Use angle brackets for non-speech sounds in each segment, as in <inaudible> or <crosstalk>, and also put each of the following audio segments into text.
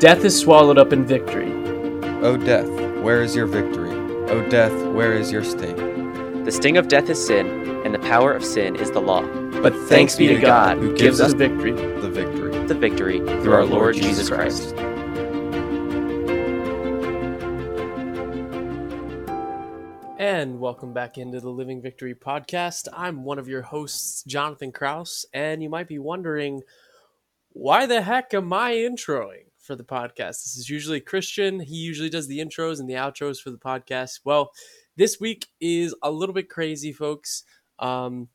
Death is swallowed up in victory. O death, where is your victory? O death, where is your sting? The sting of death is sin, and the power of sin is the law. But thanks be to God who gives us victory. The victory. The victory through our Lord Jesus Christ. And welcome back into the Living Victory podcast. I'm one of your hosts, Jonathan Kraus, and you might be wondering why the heck am I introing for the podcast? This is usually Christian. He usually does the intros and the outros for the podcast. Well, this week is a little bit crazy, folks. Um,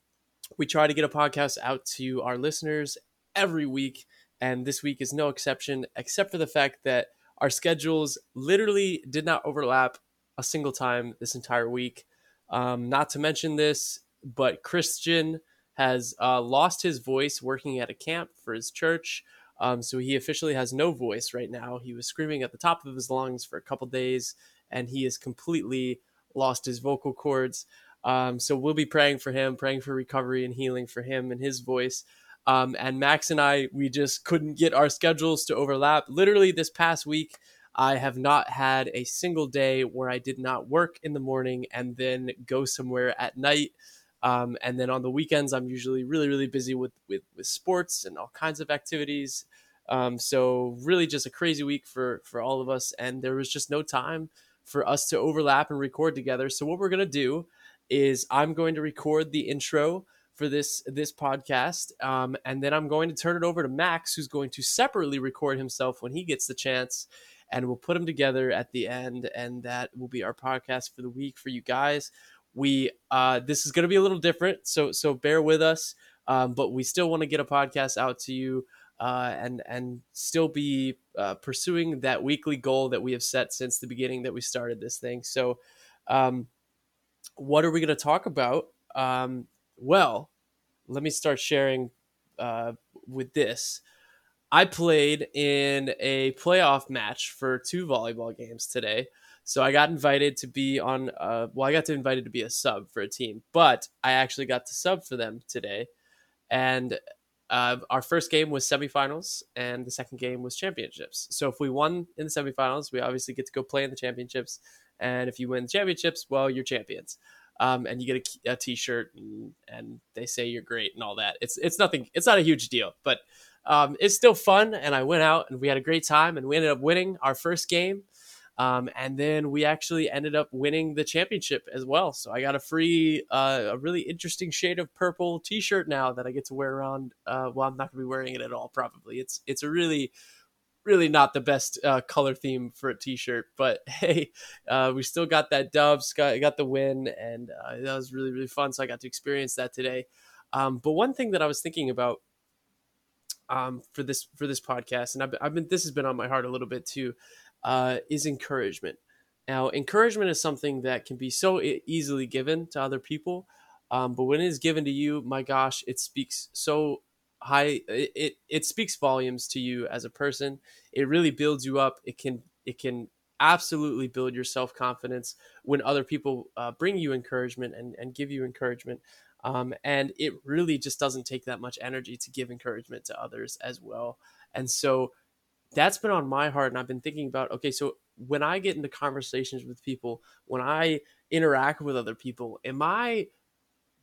we try to get a podcast out to our listeners every week, and this week is no exception, except for the fact that our schedules literally did not overlap a single time this entire week. Um, not to mention this, but Christian has uh, lost his voice working at a camp for his church. Um, so he officially has no voice right now. He was screaming at the top of his lungs for a couple days, and he has completely lost his vocal cords. Um, so we'll be praying for him, praying for recovery and healing for him and his voice. Um, and Max and I, we just couldn't get our schedules to overlap. Literally, this past week, I have not had a single day where I did not work in the morning and then go somewhere at night. Um, and then on the weekends, I'm usually really, really busy with, with, with sports and all kinds of activities. Um, so really just a crazy week for, for all of us. And there was just no time for us to overlap and record together. So what we're going to do is I'm going to record the intro for this this podcast, um, and then I'm going to turn it over to Max, who's going to separately record himself when he gets the chance, and we'll put them together at the end, and that will be our podcast for the week for you guys. We uh, this is going to be a little different, so so bear with us, um, but we still want to get a podcast out to you. Uh, and and still be uh, pursuing that weekly goal that we have set since the beginning that we started this thing. So, um, what are we going to talk about? Um, well, let me start sharing uh, with this. I played in a playoff match for two volleyball games today. So I got invited to be on, uh, well, I got to invited to be a sub for a team, but I actually got to sub for them today. And uh, our first game was semifinals, and the second game was championships. So if we won in the semifinals, we obviously get to go play in the championships. And if you win the championships, well, you're champions. Um, and you get a a t-shirt, and, and they say you're great and all that. It's it's nothing. It's not a huge deal, but um, it's still fun. And I went out and we had a great time, and we ended up winning our first game. Um, and then we actually ended up winning the championship as well. So I got a free, uh, a really interesting shade of purple T-shirt now that I get to wear around. Uh, well, I'm not going to be wearing it at all. Probably it's it's a really, really not the best uh, color theme for a T-shirt. But <laughs> hey, uh, we still got that dubs, got got the win, and uh, that was really really fun. So I got to experience that today. Um, but one thing that I was thinking about um, for this for this podcast, and I've, I've been this has been on my heart a little bit too uh, is encouragement. Now, encouragement is something that can be so easily given to other people, um, but when it is given to you, my gosh, it speaks so high. It, it it speaks volumes to you as a person. It really builds you up. It can it can absolutely build your self confidence when other people uh, bring you encouragement and and give you encouragement. Um, and it really just doesn't take that much energy to give encouragement to others as well. And so that's been on my heart and i've been thinking about okay so when i get into conversations with people when i interact with other people am i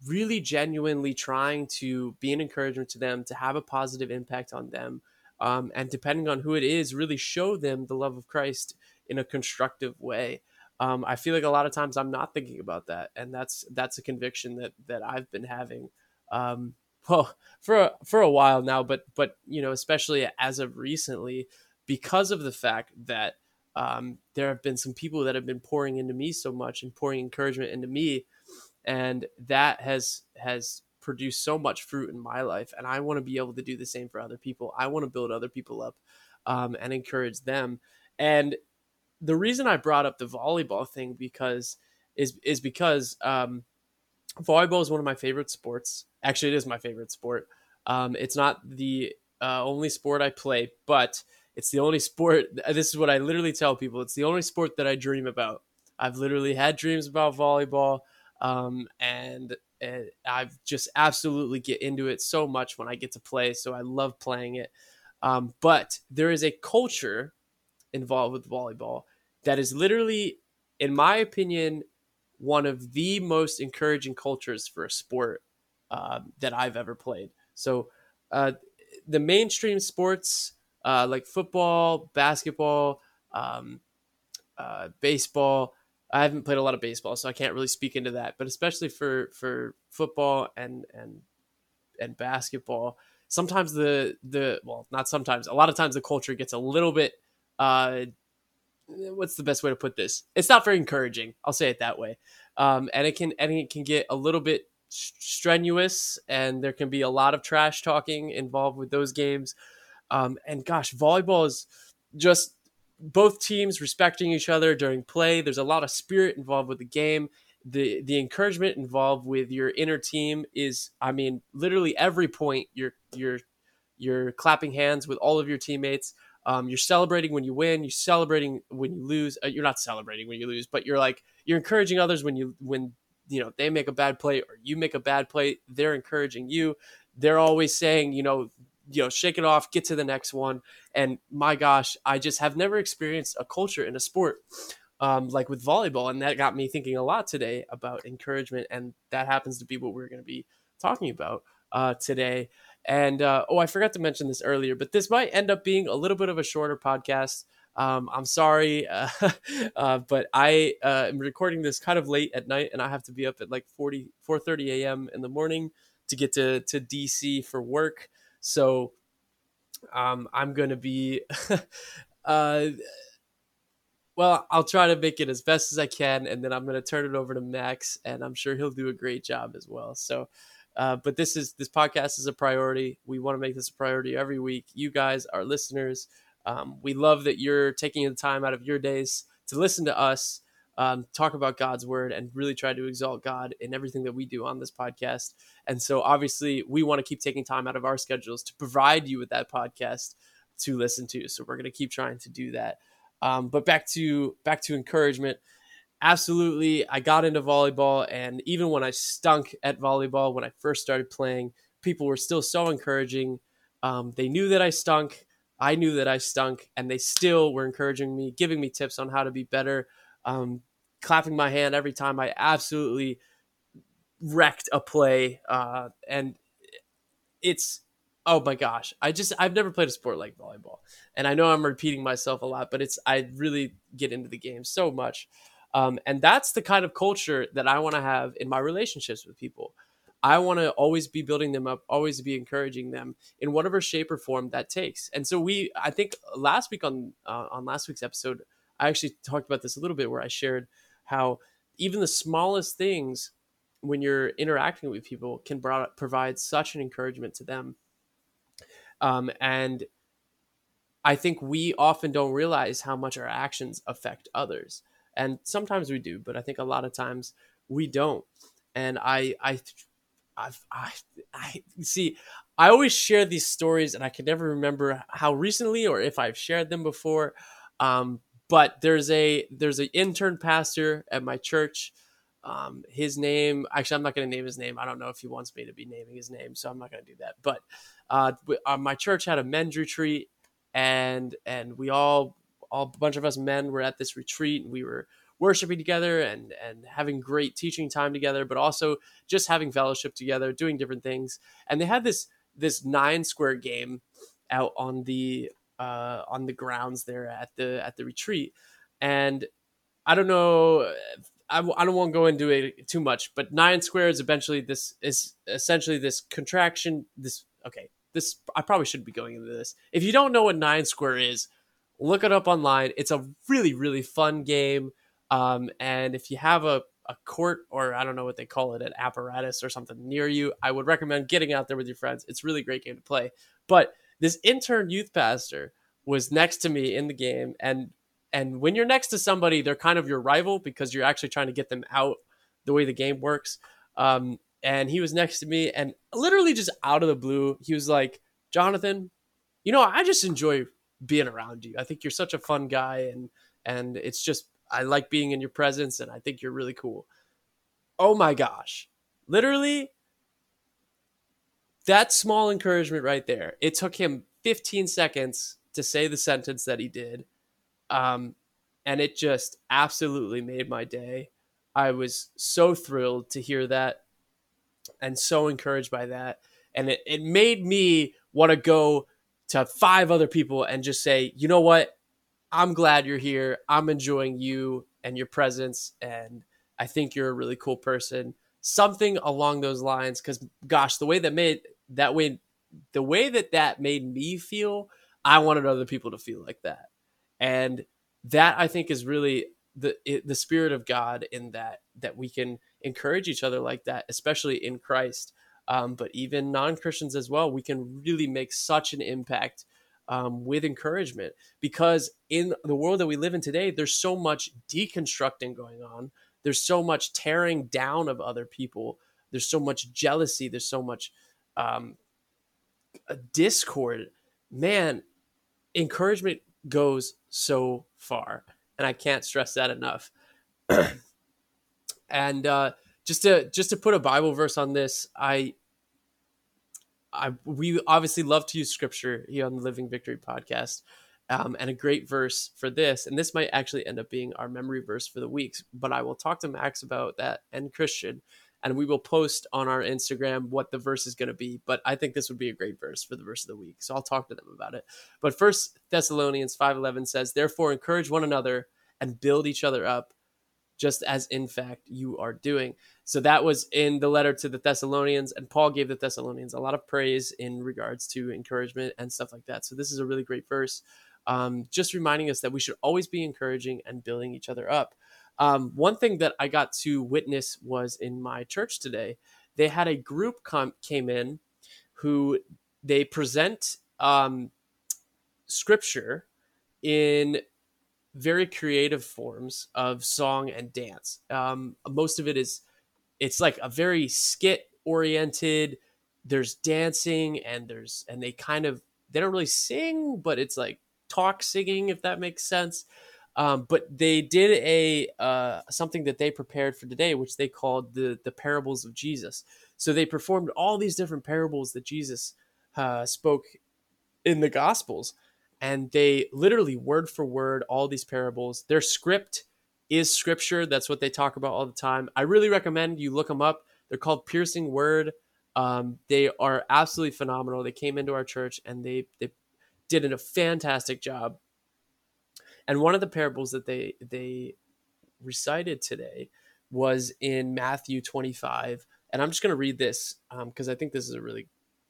really genuinely trying to be an encouragement to them to have a positive impact on them um, and depending on who it is really show them the love of christ in a constructive way? Um, i feel like a lot of times i'm not thinking about that and that's that's a conviction that that i've been having. Um, well for a, for a while now but but you know especially as of recently because of the fact that um, there have been some people that have been pouring into me so much and pouring encouragement into me and that has has produced so much fruit in my life and i want to be able to do the same for other people. I want to build other people up um, and encourage them. And the reason i brought up the volleyball thing because is is because um, volleyball is one of my favorite sports actually it is my favorite sport um, it's not the uh, only sport i play but it's the only sport. <laughs> This is what I literally tell people. It's the only sport that I dream about. I've literally had dreams about volleyball, um, and, I've just absolutely get into it so much when I get to play. So I love playing it. Um, but there is a culture involved with volleyball that is literally, in my opinion, one of the most encouraging cultures for a sport uh, that I've ever played. So, uh, the mainstream sports uh, like football, basketball, um, uh, baseball. I haven't played a lot of baseball, so I can't really speak into that. But especially for for football and and and basketball, sometimes the the well, not sometimes, a lot of times the culture gets a little bit. What's the best way to put this? It's not very encouraging. I'll say it that way. Um, and it can and it can get a little bit strenuous, and there can be a lot of trash talking involved with those games. Um, and gosh, volleyball is just both teams respecting each other during play. There's a lot of spirit involved with the game. The the encouragement involved with your inner team is, I mean, literally every point you're you're you're clapping hands with all of your teammates. Um, you're celebrating when you win. You're celebrating when you lose. Uh, you're not celebrating when you lose, but you're like you're encouraging others when you when you know they make a bad play or you make a bad play. They're encouraging you. They're always saying, you know, you know, shake it off, get to the next one. And my gosh, I just have never experienced a culture in a sport um, like with volleyball. And that got me thinking a lot today about encouragement. And that happens to be what we're going to be talking about uh, today. And uh, oh, I forgot to mention this earlier, but this might end up being a little bit of a shorter podcast. Um, I'm sorry, uh, <laughs> uh, but I uh, am recording this kind of late at night, and I have to be up at like 40, 4:30 a.m. in the morning to get to to DC for work. So um, I'm going to be, <laughs> uh, well, I'll try to make it as best as I can, and then I'm going to turn it over to Max, and I'm sure he'll do a great job as well. So, uh, but this is this podcast is a priority. We want to make this a priority every week. You guys, our listeners, um, we love that you're taking the time out of your days to listen to us um, talk about God's word and really try to exalt God in everything that we do on this podcast. And so, obviously, we want to keep taking time out of our schedules to provide you with that podcast to listen to. So we're going to keep trying to do that. Um, but back to back to encouragement. Absolutely, I got into volleyball, and even when I stunk at volleyball when I first started playing, people were still so encouraging. Um, they knew that I stunk. I knew that I stunk, and they still were encouraging me, giving me tips on how to be better um, clapping my hand every time I absolutely wrecked a play. Uh, and it's, oh my gosh, I just, I've never played a sport like volleyball. And I know I'm repeating myself a lot, but it's, I really get into the game so much. Um, and that's the kind of culture that I want to have in my relationships with people. I want to always be building them up, always be encouraging them in whatever shape or form that takes. And so we, I think last week on uh, on last week's episode, I actually talked about this a little bit where I shared how even the smallest things when you're interacting with people can provide such an encouragement to them. Um, and I think we often don't realize how much our actions affect others. And sometimes we do, but I think a lot of times we don't. And I, I, I, I, I see. I always share these stories, and I can never remember how recently or if I've shared them before. Um, but there's a there's an intern pastor at my church. Um, his name, actually, I'm not going to name his name. I don't know if he wants me to be naming his name, so I'm not going to do that. But uh, uh, my church had a men's retreat, and and we all, all a bunch of us men were at this retreat, and we were worshiping together and and having great teaching time together, but also just having fellowship together, doing different things. And they had this this nine square game out on the uh, on the grounds there at the at the retreat. And I don't know. I, I don't want to go into it too much, but nine squares eventually this is essentially this contraction. This okay. This I probably shouldn't be going into this. If you don't know what nine square is, look it up online. It's a really really fun game. Um, and if you have a a court or I don't know what they call it, an apparatus or something near you, I would recommend getting out there with your friends. It's really great game to play. But this intern youth pastor was next to me in the game and and when you're next to somebody they're kind of your rival because you're actually trying to get them out the way the game works um, and he was next to me and literally just out of the blue he was like jonathan you know i just enjoy being around you i think you're such a fun guy and and it's just i like being in your presence and i think you're really cool oh my gosh literally that small encouragement right there. It took him 15 seconds to say the sentence that he did. Um, and it just absolutely made my day. I was so thrilled to hear that and so encouraged by that. And it, it made me want to go to five other people and just say, you know what? I'm glad you're here. I'm enjoying you and your presence. And I think you're a really cool person. Something along those lines. Cause gosh, the way that made that way, the way that that made me feel, I wanted other people to feel like that. And that I think is really the the spirit of God in that that we can encourage each other like that, especially in Christ. Um, but even non Christians as well, we can really make such an impact um, with encouragement because in the world that we live in today, there's so much deconstructing going on. There's so much tearing down of other people. There's so much jealousy. There's so much um, discord. Man, encouragement goes so far, and I can't stress that enough. <clears throat> and uh, just to just to put a Bible verse on this, I I we obviously love to use scripture here on the Living Victory podcast. Um, and a great verse for this, and this might actually end up being our memory verse for the weeks, but I will talk to Max about that and Christian, and we will post on our Instagram what the verse is going to be. But I think this would be a great verse for the verse of the week, so I'll talk to them about it. But First Thessalonians five eleven says, "Therefore encourage one another and build each other up, just as in fact you are doing." So that was in the letter to the Thessalonians, and Paul gave the Thessalonians a lot of praise in regards to encouragement and stuff like that. So this is a really great verse, um, just reminding us that we should always be encouraging and building each other up. Um, one thing that I got to witness was in my church today. They had a group come came in who they present um, scripture in very creative forms of song and dance. Um, most of it is it's like a very skit oriented there's dancing and there's and they kind of they don't really sing but it's like talk singing if that makes sense. Um, but they did a uh, something that they prepared for today which they called the the parables of jesus. So they performed all these different parables that jesus uh, spoke in the gospels and they literally word for word all these parables their script is scripture. That's what they talk about all the time. I really recommend you look them up. They're called Piercing Word. Um, they are absolutely phenomenal. They came into our church and they they did a fantastic job. And one of the parables that they they recited today was in Matthew 25. And I'm just going to read this because um, I think this is a really,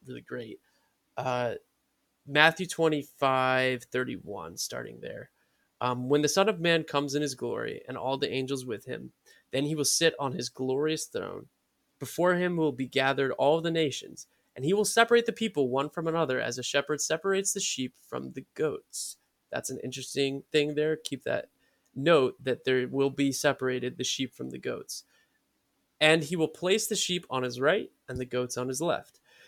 really great. Uh, Matthew 25, 31, starting there. Um, when the Son of Man comes in his glory and all the angels with him, then he will sit on his glorious throne. Before him will be gathered all the nations, and he will separate the people one from another as a shepherd separates the sheep from the goats. That's an interesting thing there. Keep that note that there will be separated the sheep from the goats. And he will place the sheep on his right and the goats on his left.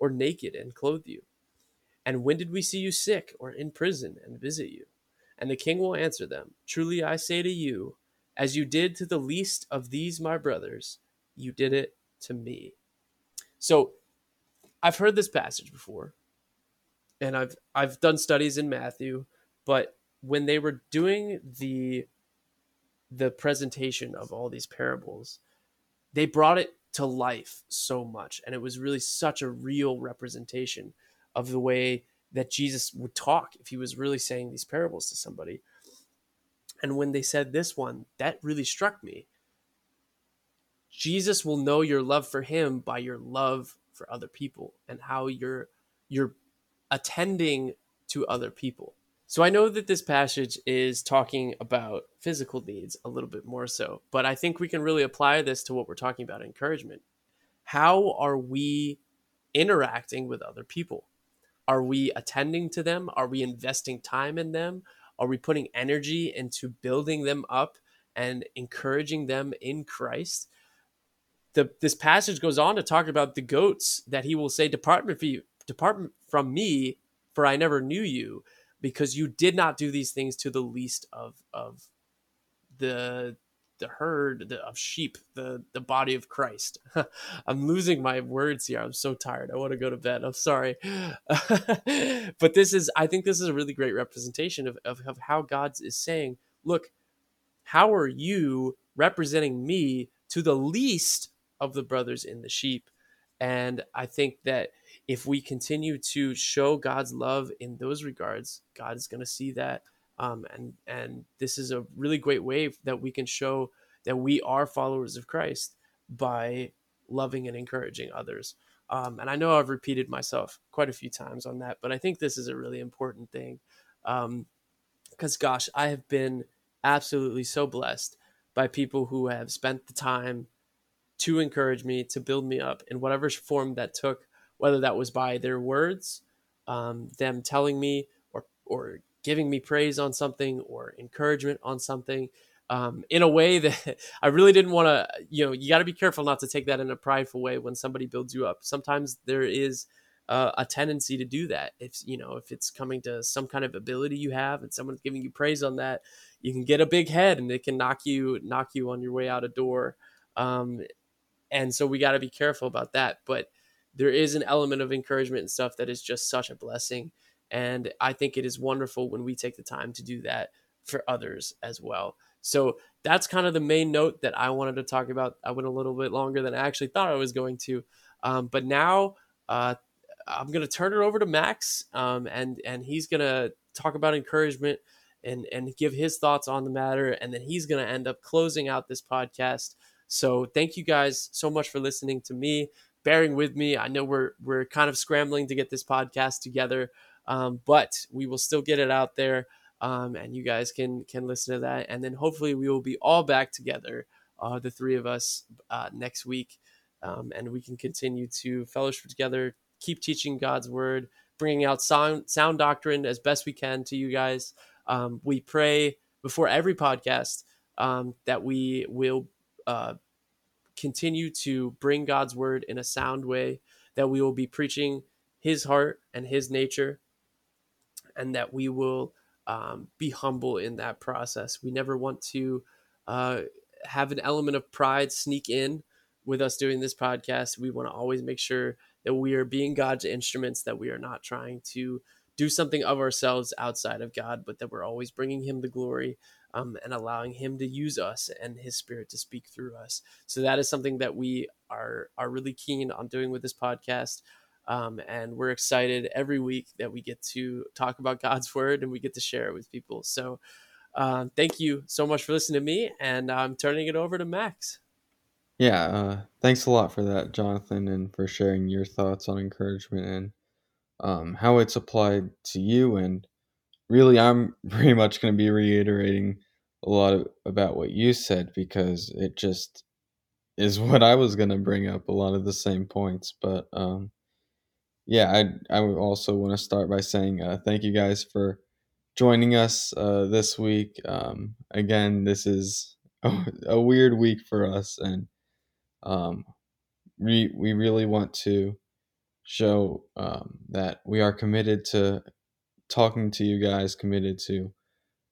Or naked and clothe you? And when did we see you sick or in prison and visit you? And the king will answer them Truly I say to you, as you did to the least of these my brothers, you did it to me. So I've heard this passage before, and I've I've done studies in Matthew, but when they were doing the the presentation of all these parables, they brought it to life so much. And it was really such a real representation of the way that Jesus would talk if he was really saying these parables to somebody. And when they said this one, that really struck me. Jesus will know your love for him by your love for other people and how you're you're attending to other people. So I know that this passage is talking about physical needs a little bit more so, but I think we can really apply this to what we're talking about encouragement. How are we interacting with other people? Are we attending to them? Are we investing time in them? Are we putting energy into building them up and encouraging them in Christ? The, this passage goes on to talk about the goats that he will say, Depart from, depart from me, for I never knew you, because you did not do these things to the least of, of the the herd of sheep, the the body of Christ. <laughs> I'm losing my words here. I'm so tired. I want to go to bed. I'm sorry. <laughs> but this is I think this is a really great representation of, of, of how God is saying, look, how are you representing me to the least of the brothers in the sheep? And I think that if we continue to show God's love in those regards, God is going to see that um, and and this is a really great way that we can show that we are followers of Christ by loving and encouraging others. Um, and I know I've repeated myself quite a few times on that, but I think this is a really important thing. Because, um, gosh, I have been absolutely so blessed by people who have spent the time to encourage me, to build me up in whatever form that took, whether that was by their words, um, them telling me, or, or giving me praise on something or encouragement on something um, in a way that <laughs> I really didn't want to, you know, you got to be careful not to take that in a prideful way when somebody builds you up. Sometimes there is uh, a tendency to do that. If, you know, if it's coming to some kind of ability you have and someone's giving you praise on that, you can get a big head and it can knock you, knock you on your way out a door. Um, and so we got to be careful about that. But there is an element of encouragement and stuff that is just such a blessing. And I think it is wonderful when we take the time to do that for others as well. So that's kind of the main note that I wanted to talk about. I went a little bit longer than I actually thought I was going to. Um, but now uh, I'm going to turn it over to Max, um, and and he's going to talk about encouragement and and give his thoughts on the matter, and then he's going to end up closing out this podcast. So thank you guys so much for listening to me, bearing with me. I know we're we're kind of scrambling to get this podcast together. Um, but we will still get it out there, um, and you guys can can listen to that. And then hopefully we will be all back together, uh, the three of us, uh, next week, um, and we can continue to fellowship together, keep teaching God's word, bringing out sound sound doctrine as best we can to you guys. Um, we pray before every podcast um, that we will. Uh, continue to bring God's word in a sound way, that we will be preaching his heart and his nature and that we will um, be humble in that process. We never want to uh, have an element of pride sneak in with us doing this podcast. We want to always make sure that we are being God's instruments, that we are not trying to do something of ourselves outside of God, but that we're always bringing Him the glory um, and allowing Him to use us and His Spirit to speak through us. So that is something that we are are really keen on doing with this podcast. Um, and we're excited every week that we get to talk about God's word and we get to share it with people. So, uh, thank you so much for listening to me, and I'm turning it over to Max. Yeah, uh, thanks a lot for that, Jonathan, and for sharing your thoughts on encouragement and um, how it's applied to you. And really, I'm <laughs> pretty much going to be reiterating a lot of, about what you said because it just is what I was going to bring up a lot of the same points. But um, yeah, I I also want to start by saying uh, thank you guys for joining us uh, this week. Um, again, this is a, <laughs> a, weird week for us, and um, we we really want to show um, that we are committed to talking to you guys, committed to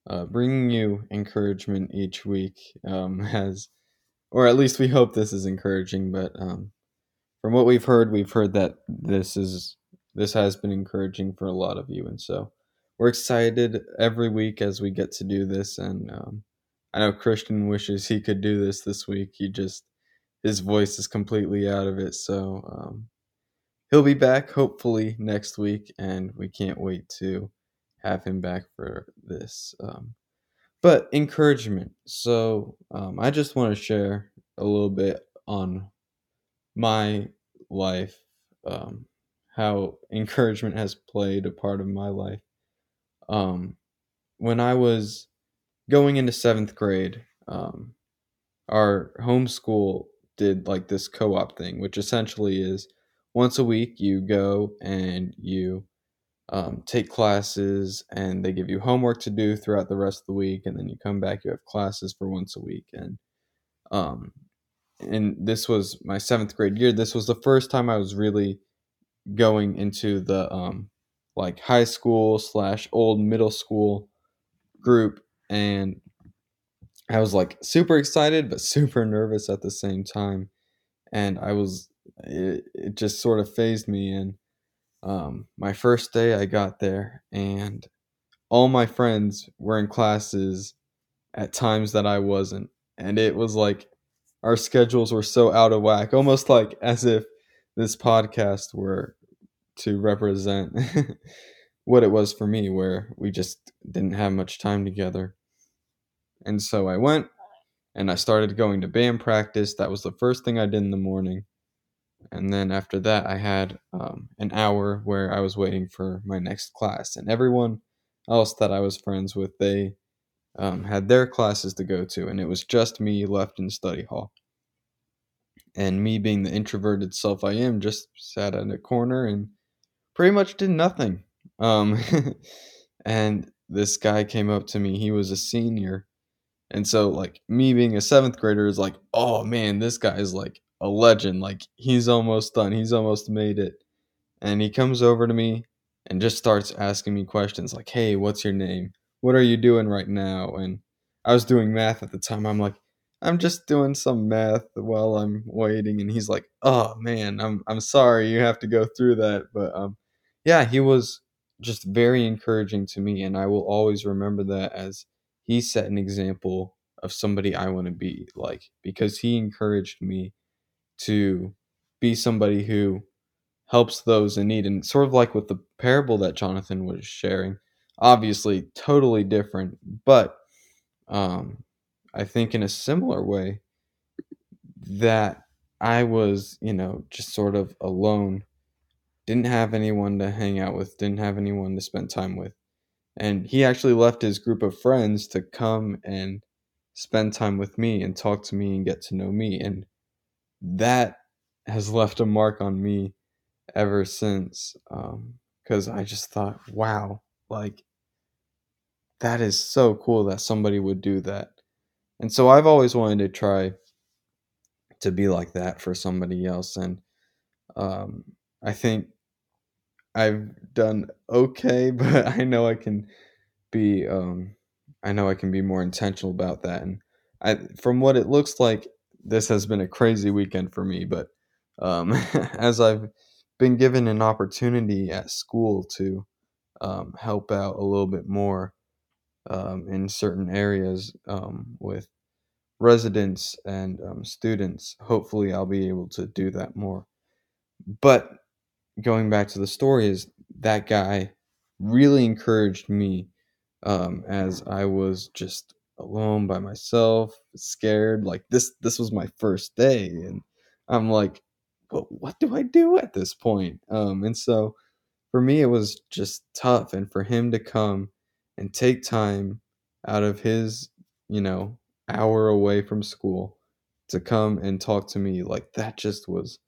uh, bringing you encouragement each week. Um, <laughs> as or at least we hope this is encouraging, but um, from what we've heard, we've heard that this is this has been encouraging for a lot of you, and so we're excited every week as we get to do this. And um, I know Christian wishes he could do this this week. He just his voice is completely out of it, so um, he'll be back hopefully next week, and we can't wait to have him back for this. Um, but encouragement. So um, I just want to share a little bit on my life, um, how encouragement has played a part of my life. Um, when I was going into seventh grade, um, our homeschool did like this co op thing, which essentially is once a week you go and you um, take classes and they give you homework to do throughout the rest of the week and then you come back you have classes for once a week and um and this was my seventh grade year. This was the first time i was really going into the um like high school slash old middle school group and i was like super excited but <laughs> super nervous at the same time and i was it, it just sort of phased me and um, my first day I got there, and all my friends were in classes at times that I wasn't. And it was like our schedules were so out of whack, almost like as if this podcast were to represent <laughs> what it was for me, where we just didn't have much time together. And so I went and I started going to band practice. That was the first thing I did in the morning and then after that i had um, an hour where i was waiting for my next class and everyone else that i was friends with they um, had their classes to go to and it was just me left in study hall. And me being the introverted self i am just sat in a corner and pretty much did nothing. Um, <laughs> and this guy came up to me he was a senior. And so like me being a seventh grader is like oh man this guy is like a legend. Like he's almost done. He's almost made it. And he comes over to me and just starts asking me questions like, "Hey, what's your name? What are you doing right now?" And I was doing math at the time. I'm like, "I'm just doing some math while I'm waiting." And he's like, "Oh man, I'm I'm sorry you have to go through that." But um yeah, he was just very encouraging to me and I will always remember that as he set an example of somebody I want to be like because he encouraged me to be somebody who helps those in need. And sort of like with the parable that Jonathan was sharing, obviously totally different, but um, I think in a similar way that I was, you know, just sort of alone, didn't have anyone to hang out with, didn't have anyone to spend time with. And he actually left his group of friends to come and spend time with me and talk to me and get to know me. And that has left a mark on me ever since. Because um, I just thought, wow, like that is so cool that somebody would do that. And so I've always wanted to try to be like that for somebody else. And um, I think I've done okay, <laughs> but I know I can be, um, I know I can be more intentional about that. And I, from what it looks like, this has been a crazy weekend for me, but um, <laughs> as I've been given an opportunity at school to um, help out a little bit more um, in certain areas um, with residents and um, students, hopefully I'll be able to do that more. But going back to the story, is that guy really encouraged me um, as I was just alone by myself, scared. Like this this was my first day and I'm like, but what do I do at this point? Um and so for me it was just tough and for him to come and take time out of his, you know, hour away from school to come and talk to me like that just was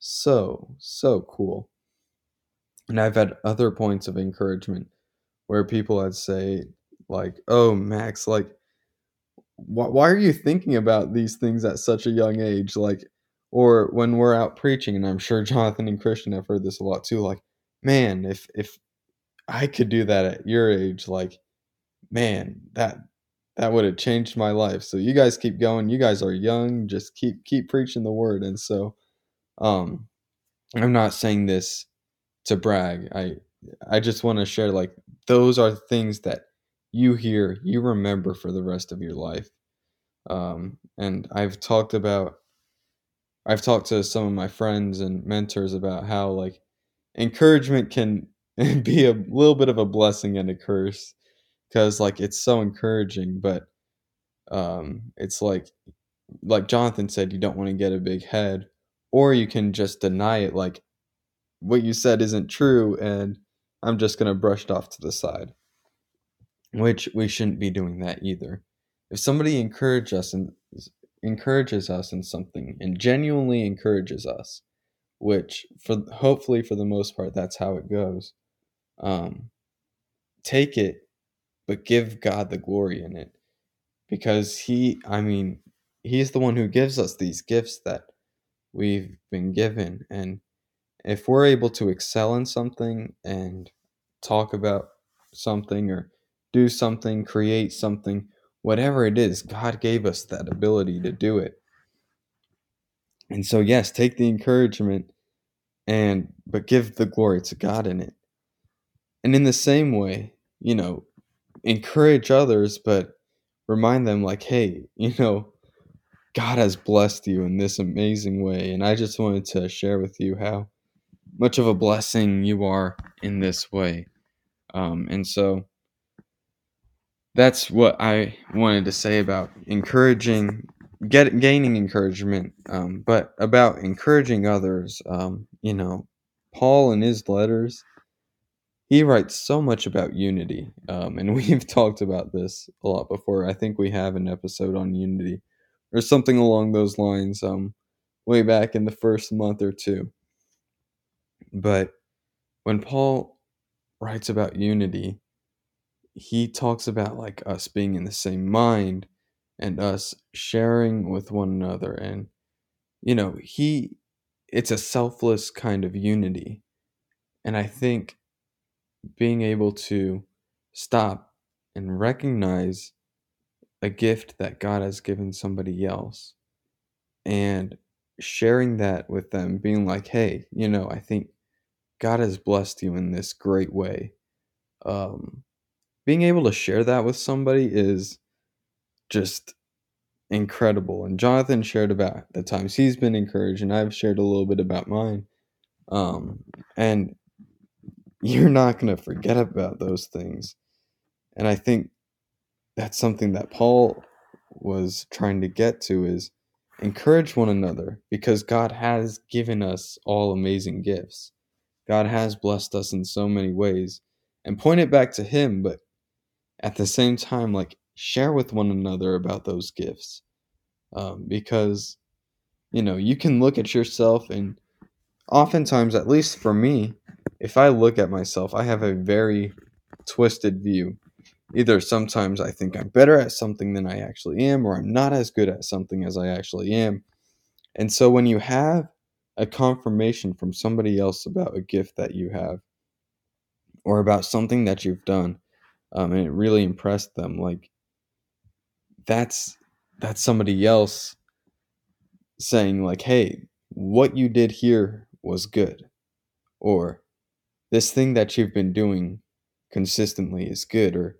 so so cool. And I've had other points of encouragement where people had say like, "Oh, Max, like why, why are you thinking about these things at such a young age? Like or when we're out preaching and i'm sure <laughs> jonathan and christian have heard this a lot too like man if if i could do that at your age like man that that would have changed my life. So you guys keep going. You guys are young. Just keep keep preaching the word. And so um i'm not saying this to brag. I i just want to share like those are things that you hear, you remember for the rest of your life. Um, and I've talked about, I've talked to some of my friends and mentors about how like encouragement can <laughs> be a little bit of a blessing and a curse because like it's so encouraging, but um, it's like, like Jonathan said, you don't want to get a big head, or you can just deny it, like what you said isn't true, and I'm just gonna brush it off to the side which we shouldn't be doing that either. If somebody encourage us and encourages us in something and genuinely encourages us, which for hopefully for the most part that's how it goes. um, take it, but give God the glory in it. Because He, I mean, He's the one who gives us these gifts that we've been given. And if we're able to excel in something and talk about something or do something, create something, whatever it is, God gave us that ability to do it. And so, yes, take the encouragement and but give the glory to God in it. And in the same way, you know, encourage others, but remind them, like, hey, <laughs> you know, God has blessed you in this amazing way. And I just wanted to share with you how much of a blessing you are in this way. Um, and so that's what I wanted to say about encouraging, get gaining encouragement, um, but about encouraging others. Um, you know, Paul in his letters, he writes so much about unity, um, and <laughs> we've talked about this a lot before. I think we have an episode on unity or something along those lines, um, way back in the first month or two. But when Paul writes about unity, he talks about like us being in the same mind and us sharing with one another and you know he it's a selfless kind of unity. And i think being able to stop and recognize a gift that god has given somebody else and sharing that with them being like hey you know i think god has blessed you in this great way. Um being able to share that with somebody is just incredible. And Jonathan shared about the times he's been encouraged, and I've shared a little bit about mine. Um, and you're not going to forget about those things. And I think that's something that Paul was trying to get to is encourage one another because God has given us all amazing gifts. God has blessed us in so many ways and point it back to him, but at the same time, like share with one another about those gifts. Um, because, you know, you can look at yourself, and oftentimes, at least for me, if I look at myself, I have a very twisted view. Either sometimes I think I'm better at something than I actually am, or I'm not as good at something as I actually am. And so when you have a confirmation from somebody else about a gift that you have, or about something that you've done, um, and it really impressed them. Like that's that's somebody else saying like, "Hey, what you did here was good," or "This thing that you've been doing consistently is good," or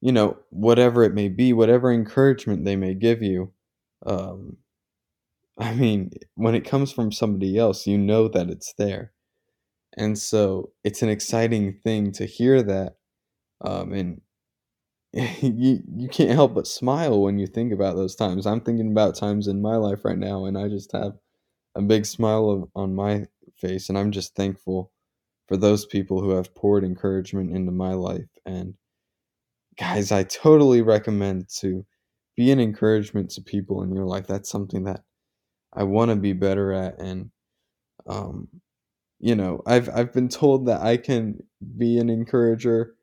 you know whatever it may be, whatever encouragement they may give you. Um, I mean, when it comes from somebody else, you know that it's there. And so it's an exciting thing to hear that um, and <laughs> you you can't help but smile when you think about those times. I'm thinking about times in my life right now, and I just have a big smile of, on my face, and I'm just thankful for those people who have poured encouragement into my life. And guys, I totally recommend to be an encouragement to people in your life. That's something that I want to be better at, and um, you know, I've I've been told that I can be an encourager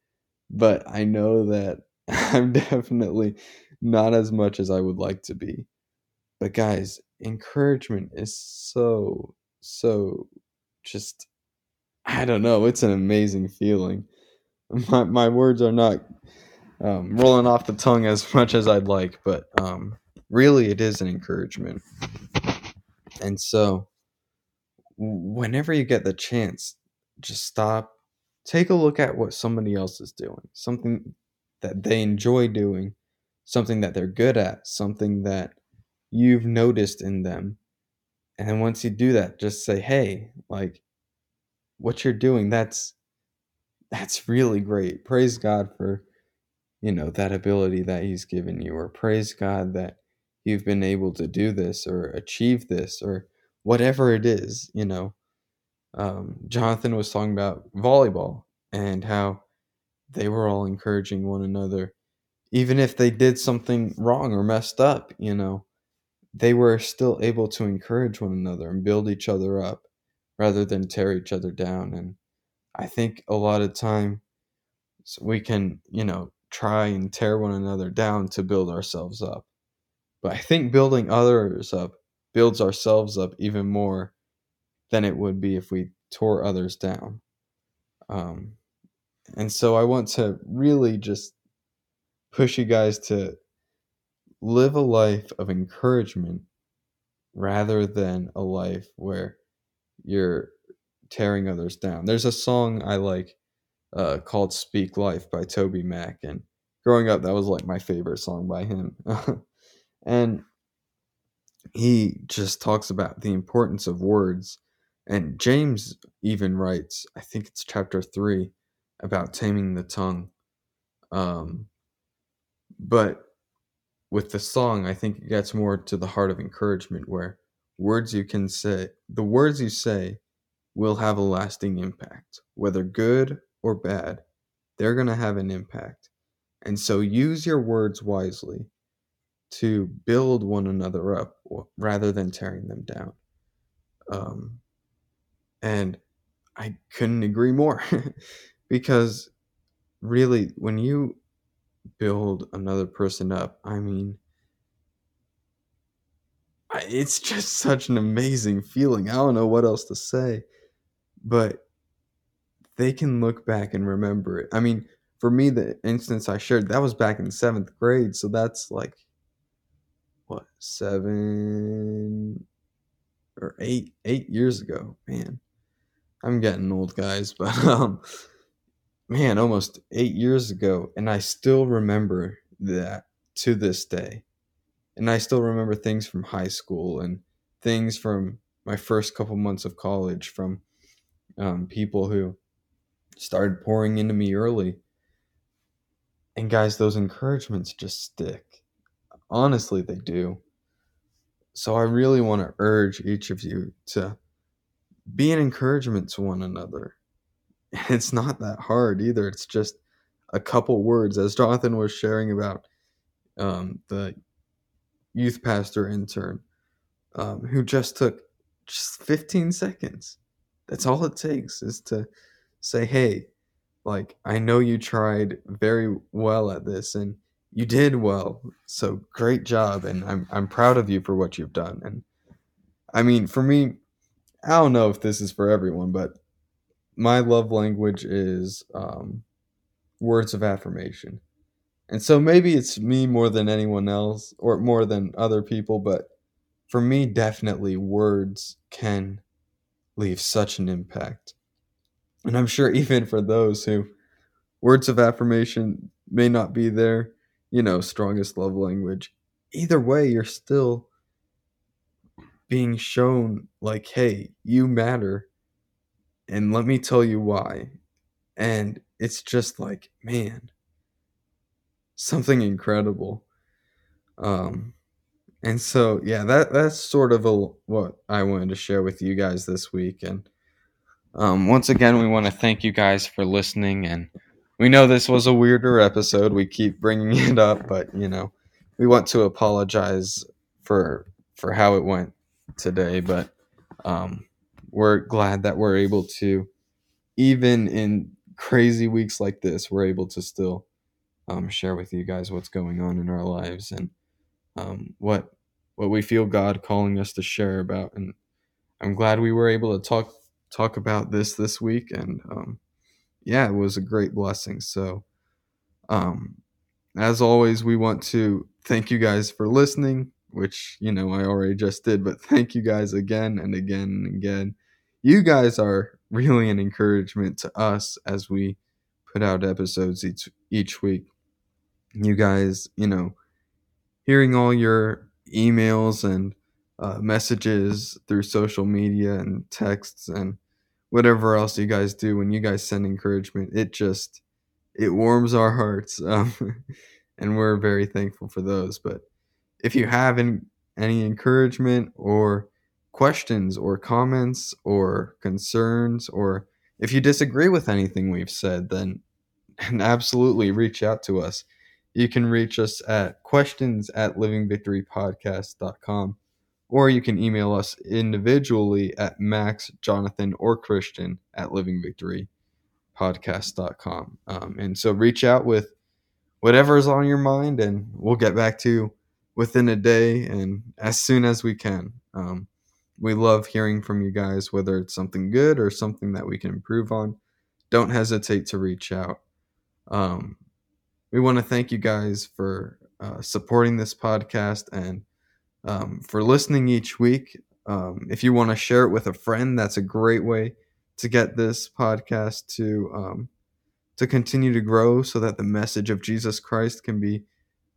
but I know that <laughs> I'm definitely not as much as I would like to be. But guys, encouragement is so, so just, I don't know, it's an amazing feeling. <laughs> My, my words are not um, rolling off the tongue as much as I'd like, but um, really it is an encouragement. And so, whenever you get the chance, just stop take a look at what somebody else is doing, something that they enjoy doing, something that they're good at, something that you've noticed in them. And then once you do that, just say, "Hey, like what you're doing, that's that's really great. Praise God for you know that ability that he's given you or praise God that you've been able to do this or achieve this or whatever it is, you know um, Jonathan was talking about volleyball and how they were all encouraging one another. Even if they did something wrong or messed up, you know, they were still able to encourage one another and build each other up rather than tear each other down. And I think a lot of time we can, you know, try and tear one another down to build ourselves up. But I think building others up builds ourselves up even more than it would be if we tore others down. Um, and so I want to really just push you guys to live a life of encouragement rather than a life where you're tearing others down. There's a song I like uh, called Speak Life by TobyMac. And growing up, that was like my favorite song by him. <laughs> and he just talks about the importance of words. And James even writes, I think it's chapter three, about taming the tongue. Um, but with the song, I think it gets more to the heart of encouragement where words you can say, the words you say will have a lasting impact, whether good or bad, they're going to have an impact. And so use your words wisely to build one another up rather than tearing them down. Um, and I couldn't agree more <laughs> because really, when you build another person up, I mean, it's <laughs> just such an amazing feeling. I don't know what else to say, but they can look back and remember it. I mean, for me, the instance I shared, that was back in seventh grade. So that's like, what, seven or eight, eight years ago. Man, I'm getting old, guys. But, <laughs> um, man, almost eight years ago. And I still remember that to this day. And I still remember things from high school and things from my first couple months of college from um, people who started pouring into me early. And guys, those encouragements just stick. Honestly, they do. So I really want to urge each of you to be an encouragement to one another. <laughs> It's not that hard either. It's just a couple words, as Jonathan was sharing about um, the youth pastor intern um, who just took just 15 seconds. That's all it takes is to say, hey, like, I know you tried very well at this and you did well. So great job. And I'm, I'm proud of you for what you've done. And I mean, for me, I don't know if this is for everyone, but my love language is um, words of affirmation. And so maybe it's me more than anyone else or more than other people, but for me, definitely words can leave such an impact. And I'm sure even for those who words of affirmation may not be their, you know, strongest love language, either way, you're still being shown, like, hey, you matter. And let me tell you why. And it's just like, man, something incredible. Um, and so yeah, that that's sort of a, what I wanted to share with you guys this week, and um, once again, we want to thank you guys for listening. And we know this was a weirder episode. We keep bringing <laughs> it up, but you know, we want to apologize for for how it went today. But um, we're glad that we're able to, even in crazy weeks like this, we're able to still um, share with you guys what's going on in our lives and um, what what we feel God calling us to share about. And I'm glad we were able to talk talk about this this week, and um, yeah, it was a great blessing. So, um, as always, we want to thank you guys for listening, which you know I already just did, but <laughs> thank you guys again and again and again. You guys are really an encouragement to us as we put out episodes each each week. You guys, you know, hearing all your emails and uh, messages through social media and texts and whatever else you guys do when you guys send encouragement it just it warms our hearts um, <laughs> and we're very thankful for those but if you have any, any encouragement or questions or comments or concerns or if you disagree with anything we've said then <laughs> absolutely reach out to us you can reach us at questions at livingvictorypodcast.com or you can email us individually at Max, Jonathan, or Christian at Living Victory. podcast.com. Um, and so reach out with whatever is on your mind, and we'll get back to you within a day and as soon as we can. Um, we love hearing from you guys, whether it's something good or something that we can improve on. Don't hesitate to reach out. Um, we want to thank you guys for uh, supporting this podcast and um, for listening each week. Um, if you want to share it with a friend, that's a great way to get this podcast to um, to continue to grow, so that the message of Jesus Christ can be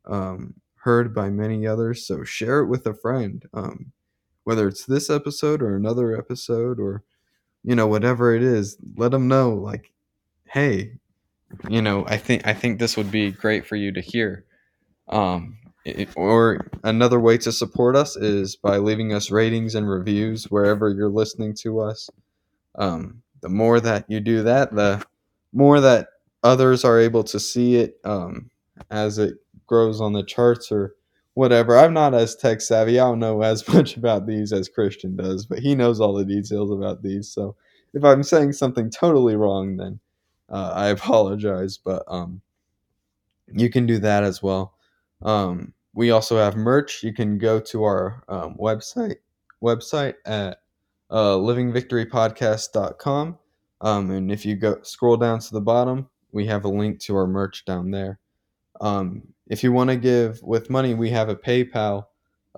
um, heard by many others. So share it with a friend, um, whether it's this episode or another episode or you know whatever it is. Let them know, like, hey, you know, I think I think this would be great for you to hear. Um, it, or another way to support us is by leaving us ratings and reviews wherever you're listening to us. Um, the more that you do that, the more that others are able to see it um, as it grows on the charts or whatever. I'm not as tech savvy. I don't know <laughs> as much about these as Christian does, but he knows all the details about these. So if I'm saying something totally wrong, then uh, I <laughs> apologize. But um, you can do that as well. Um, we also have merch. You can go to our um, website website at uh, livingvictorypodcast.com. Um, and if you go scroll down to the bottom, we have a link to our merch down there. Um, if you want to give with money, we have a PayPal.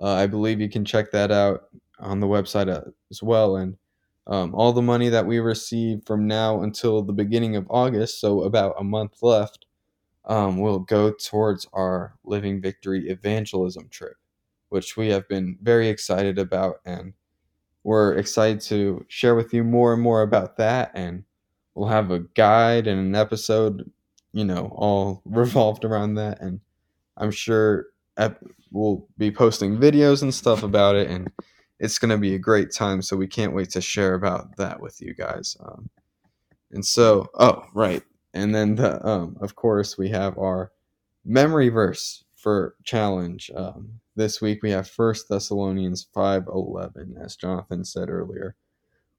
Uh, I believe you can check that out on the website uh, as well. And um, all the money that we receive from now until the beginning of August, so about a month left, um, will go towards our Living Victory evangelism trip, which we have been very excited about. And we're excited to share with you more and more about that. And we'll have a guide and an episode, you know, all <laughs> revolved around that. And I'm sure we'll be posting videos and stuff about it. And it's going to be a great time. So we can't wait to share about that with you guys. Um, and so, oh, right. And then, the, um, of course, we have our memory verse for challenge. Um, this week we have First Thessalonians 5:11 as Jonathan said earlier,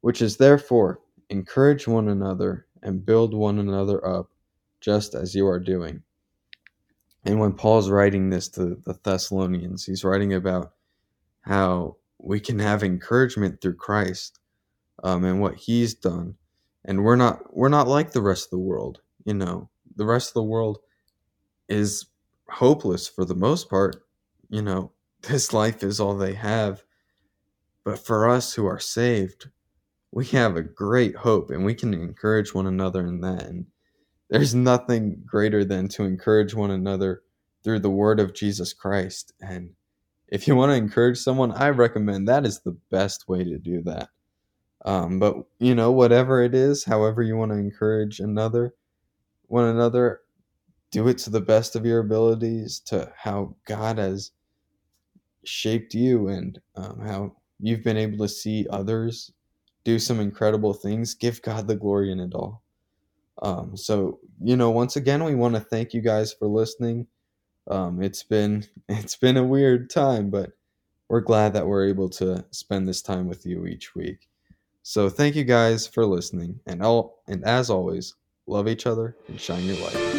which is therefore encourage one another and build one another up just as you are doing. And when Paul's writing this to the Thessalonians, he's writing about how we can have encouragement through Christ um, and what he's done. And we're not we're not like the rest of the world, you know. The rest of the world is hopeless for the most part you know, <laughs> this life is all they have. But for us who are saved, we have a great hope and we can encourage one another in that. And there's nothing greater than to encourage one another through the word of Jesus Christ. And if you want to encourage someone, I recommend that is the best way to do that. Um, but you know, whatever it is, however you want to encourage another, one another, do it to the best of your abilities, to how God has shaped you and um, how you've been able to see others do some incredible things. Give God the glory in it all. Um, so you know, once again, we want to thank you guys for listening. Um, it's been <laughs> it's been a weird time, but we're glad that we're able to spend this time with you each week. So thank you guys for listening, and all and as always, love each other and shine your light.